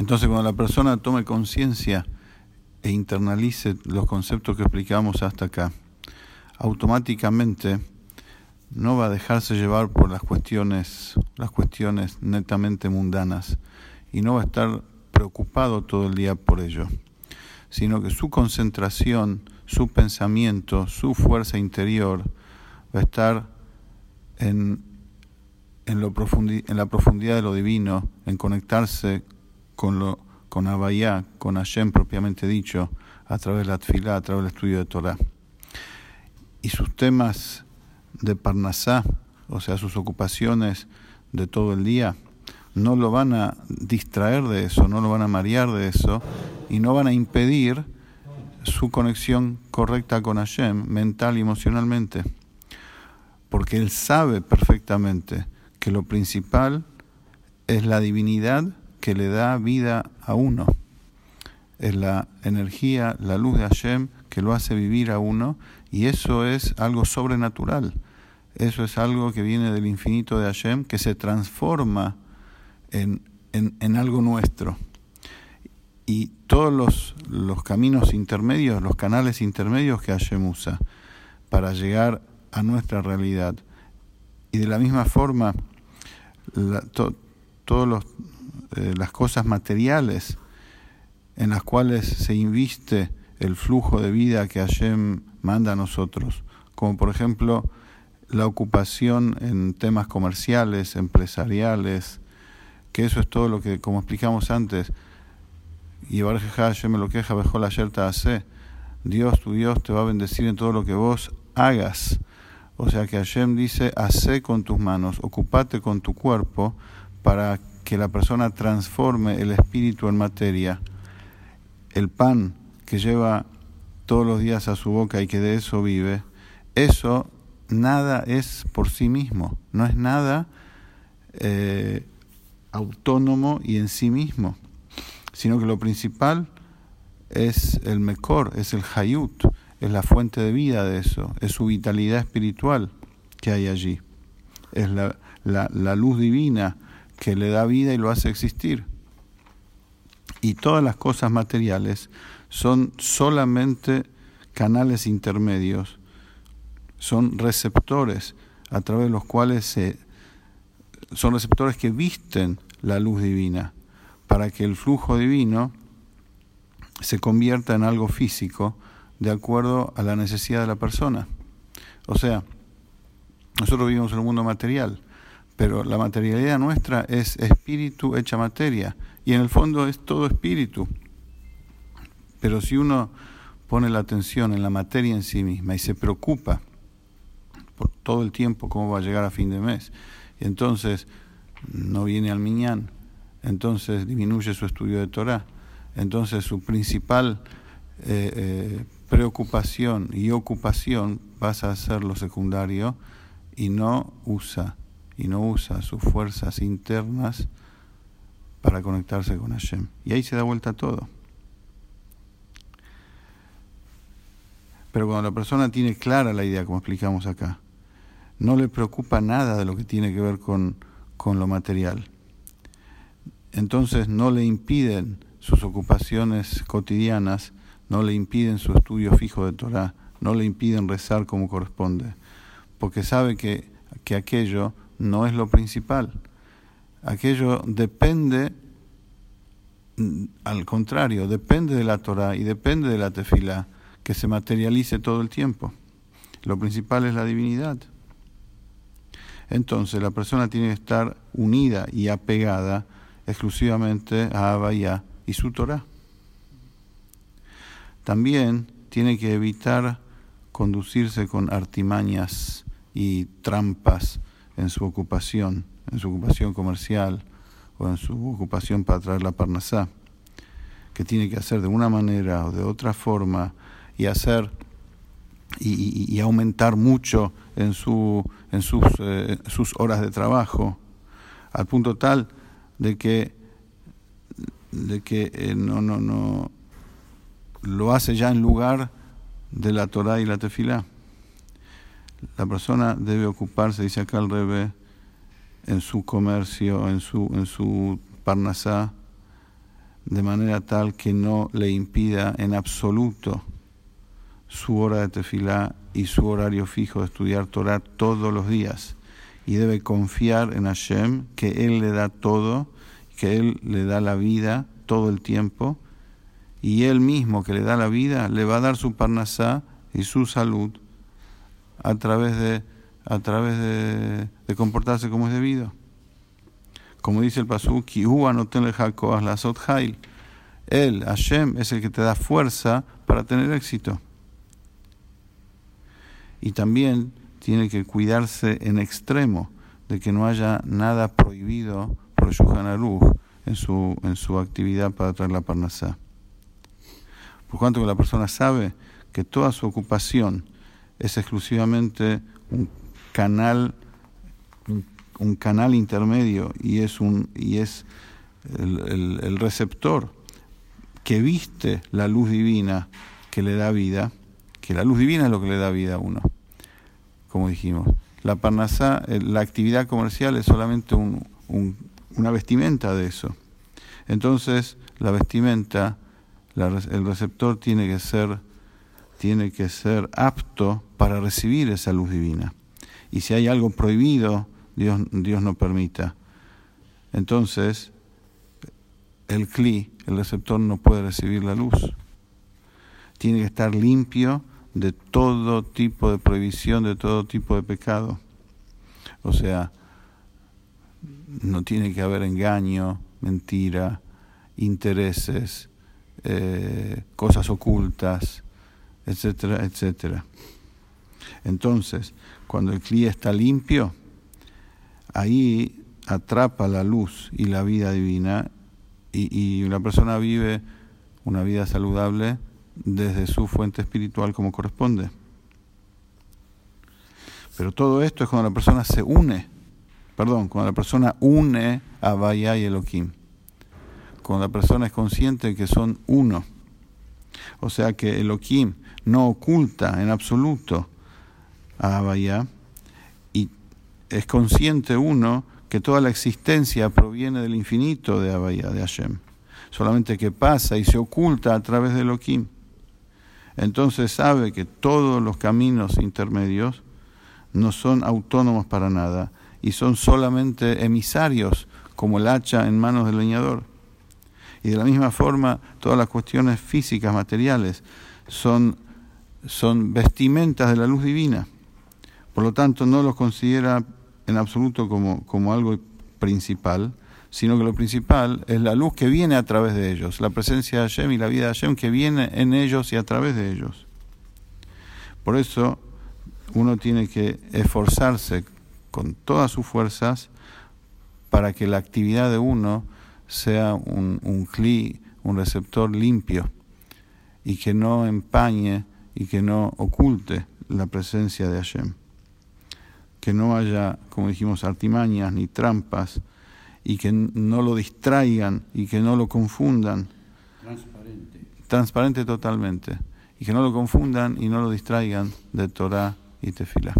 Entonces cuando la persona tome conciencia e internalice los conceptos que explicamos hasta acá, automáticamente no va a dejarse llevar por las cuestiones, las cuestiones netamente mundanas y no va a estar preocupado todo el día por ello, sino que su concentración, su pensamiento, su fuerza interior va a estar en, en, la profundidad de lo divino, en conectarse con lo con Abayá, con Hashem propiamente dicho, a través de la tfilá, a través del estudio de Torah. Y sus temas de Parnasá, o sea, sus ocupaciones de todo el día, no lo van a distraer de eso, no lo van a marear de eso y no van a impedir su conexión correcta con Hashem, mental y emocionalmente. Porque él sabe perfectamente que lo principal es la divinidad que le da vida a uno. Es la energía, la luz de Hashem que lo hace vivir a uno y eso es algo sobrenatural. Eso es algo que viene del infinito de Hashem que se transforma en, en, algo nuestro. Y todos los, los, caminos intermedios, los canales intermedios que Hashem usa para llegar a nuestra realidad. Y de la misma forma, todos los, las cosas materiales en las cuales se inviste el flujo de vida que Hashem manda a nosotros, como por ejemplo la ocupación en temas comerciales, empresariales, que eso es todo lo que, como explicamos antes, y Hashem lo queja, la yerta hace. Dios, tu Dios, te va a bendecir en todo lo que vos hagas. O sea que Hashem dice, hace con tus manos, ocupate con tu cuerpo para que la persona transforme el espíritu en materia. El pan que lleva todos los días a su boca y que de eso vive, eso nada es por sí mismo, no es nada eh, autónomo y en sí mismo, sino que lo principal es el mejor, es el hayut, es la fuente de vida de eso, es su vitalidad espiritual que hay allí, es la, la luz divina que le da vida y lo hace existir. Y todas las cosas materiales son solamente canales intermedios son receptores a través de los cuales se, son receptores que visten la luz divina para que el flujo divino se convierta en algo físico de acuerdo a la necesidad de la persona. O sea, nosotros vivimos en un mundo material, pero la materialidad nuestra es espíritu hecha materia y en el fondo es todo espíritu. Pero si uno pone la atención en la materia en sí misma y se preocupa todo el tiempo cómo va a llegar a fin de mes. Y entonces no viene al miñán, entonces disminuye su estudio de Torah, entonces su principal eh, eh, preocupación y ocupación pasa a ser lo secundario y no usa y no usa sus fuerzas internas para conectarse con Hashem. Y ahí se da vuelta todo. Pero cuando la persona tiene clara la idea, como explicamos acá, no le preocupa nada de lo que tiene que ver con, con lo material. Entonces no le impiden sus ocupaciones cotidianas, no le impiden su estudio fijo de Torah, no le impiden rezar como corresponde, porque sabe que, que aquello no es lo principal. Aquello depende, al contrario, depende de la Torah y depende de la tefila, que se materialice todo el tiempo. Lo principal es la divinidad. Entonces la persona tiene que estar unida y apegada exclusivamente a Abaya y su Torah. También tiene que evitar conducirse con artimañas y trampas en su ocupación, en su ocupación comercial o en su ocupación para traer la parnasá, que tiene que hacer de una manera o de otra forma y hacer y, aumentar mucho en, su, en sus, eh, sus horas de trabajo, al punto tal de que, de que eh, no, no, no lo hace ya en lugar de la Torah y la tefilá. La persona debe ocuparse, dice acá el Rebe, en su comercio, en su, en su parnasá, de manera tal que no le impida en absoluto su hora de tefilá y su horario fijo de estudiar Torah todos los días. Y debe confiar en Hashem, que Él le da todo, que Él le da la vida todo el tiempo, y Él mismo que le da la vida, le va a dar su parnasá y su salud a través de, a través de, comportarse como es debido. Como dice el Pasuk, Él, Hashem, es el que te da fuerza para tener éxito. Y también tiene que cuidarse en extremo de que no haya nada prohibido por Aruch en su, en su actividad para traer la parnasá. Por cuanto que la persona sabe que toda su ocupación es exclusivamente un canal un canal intermedio y es, un, y es el, receptor que viste la luz divina que le da vida, que la luz divina es lo que le da vida a uno, como dijimos. La parnasá, eh, la actividad comercial es solamente un, una vestimenta de eso. Entonces, la vestimenta, el receptor tiene que ser tiene que ser apto para recibir esa luz divina. Y si hay algo prohibido, Dios, Dios no permita. Entonces, el cli, el receptor, no puede recibir la luz. Tiene que estar limpio de todo tipo de prohibición, de todo tipo de pecado. O sea, no tiene que haber engaño, mentira, intereses, eh, cosas ocultas, etcétera, etcétera. Entonces, cuando el cli está limpio, ahí atrapa la luz y la vida divina y, y una persona vive una vida saludable desde su fuente espiritual como corresponde. Pero todo esto es cuando la persona se une, perdón, cuando la persona une a Bahía y Elohim. Cuando la persona es consciente que son uno. O sea que Elohim no oculta en absoluto a Abaya es consciente uno que toda la existencia proviene del infinito de Abaya, de Hashem. Solamente que pasa y se oculta a través de Elohim. Entonces sabe que todos los caminos intermedios no son autónomos para nada y son solamente emisarios como el hacha en manos del leñador. Y de la misma forma, todas las cuestiones físicas, materiales, son, son vestimentas de la luz divina. Por lo tanto, no los considera en absoluto como, como algo principal, sino que lo principal es la luz que viene a través de ellos, la presencia de Hashem y la vida de Hashem que viene en ellos y a través de ellos. Por eso uno tiene que esforzarse con todas sus fuerzas para que la actividad de uno sea un, un un receptor limpio, y que no empañe y que no oculte la presencia de Hashem que no haya, como dijimos, artimañas ni trampas y que no lo distraigan y que no lo confundan. Transparente. Transparente totalmente. Y que no lo confundan y no lo distraigan de Torah y Tefilá.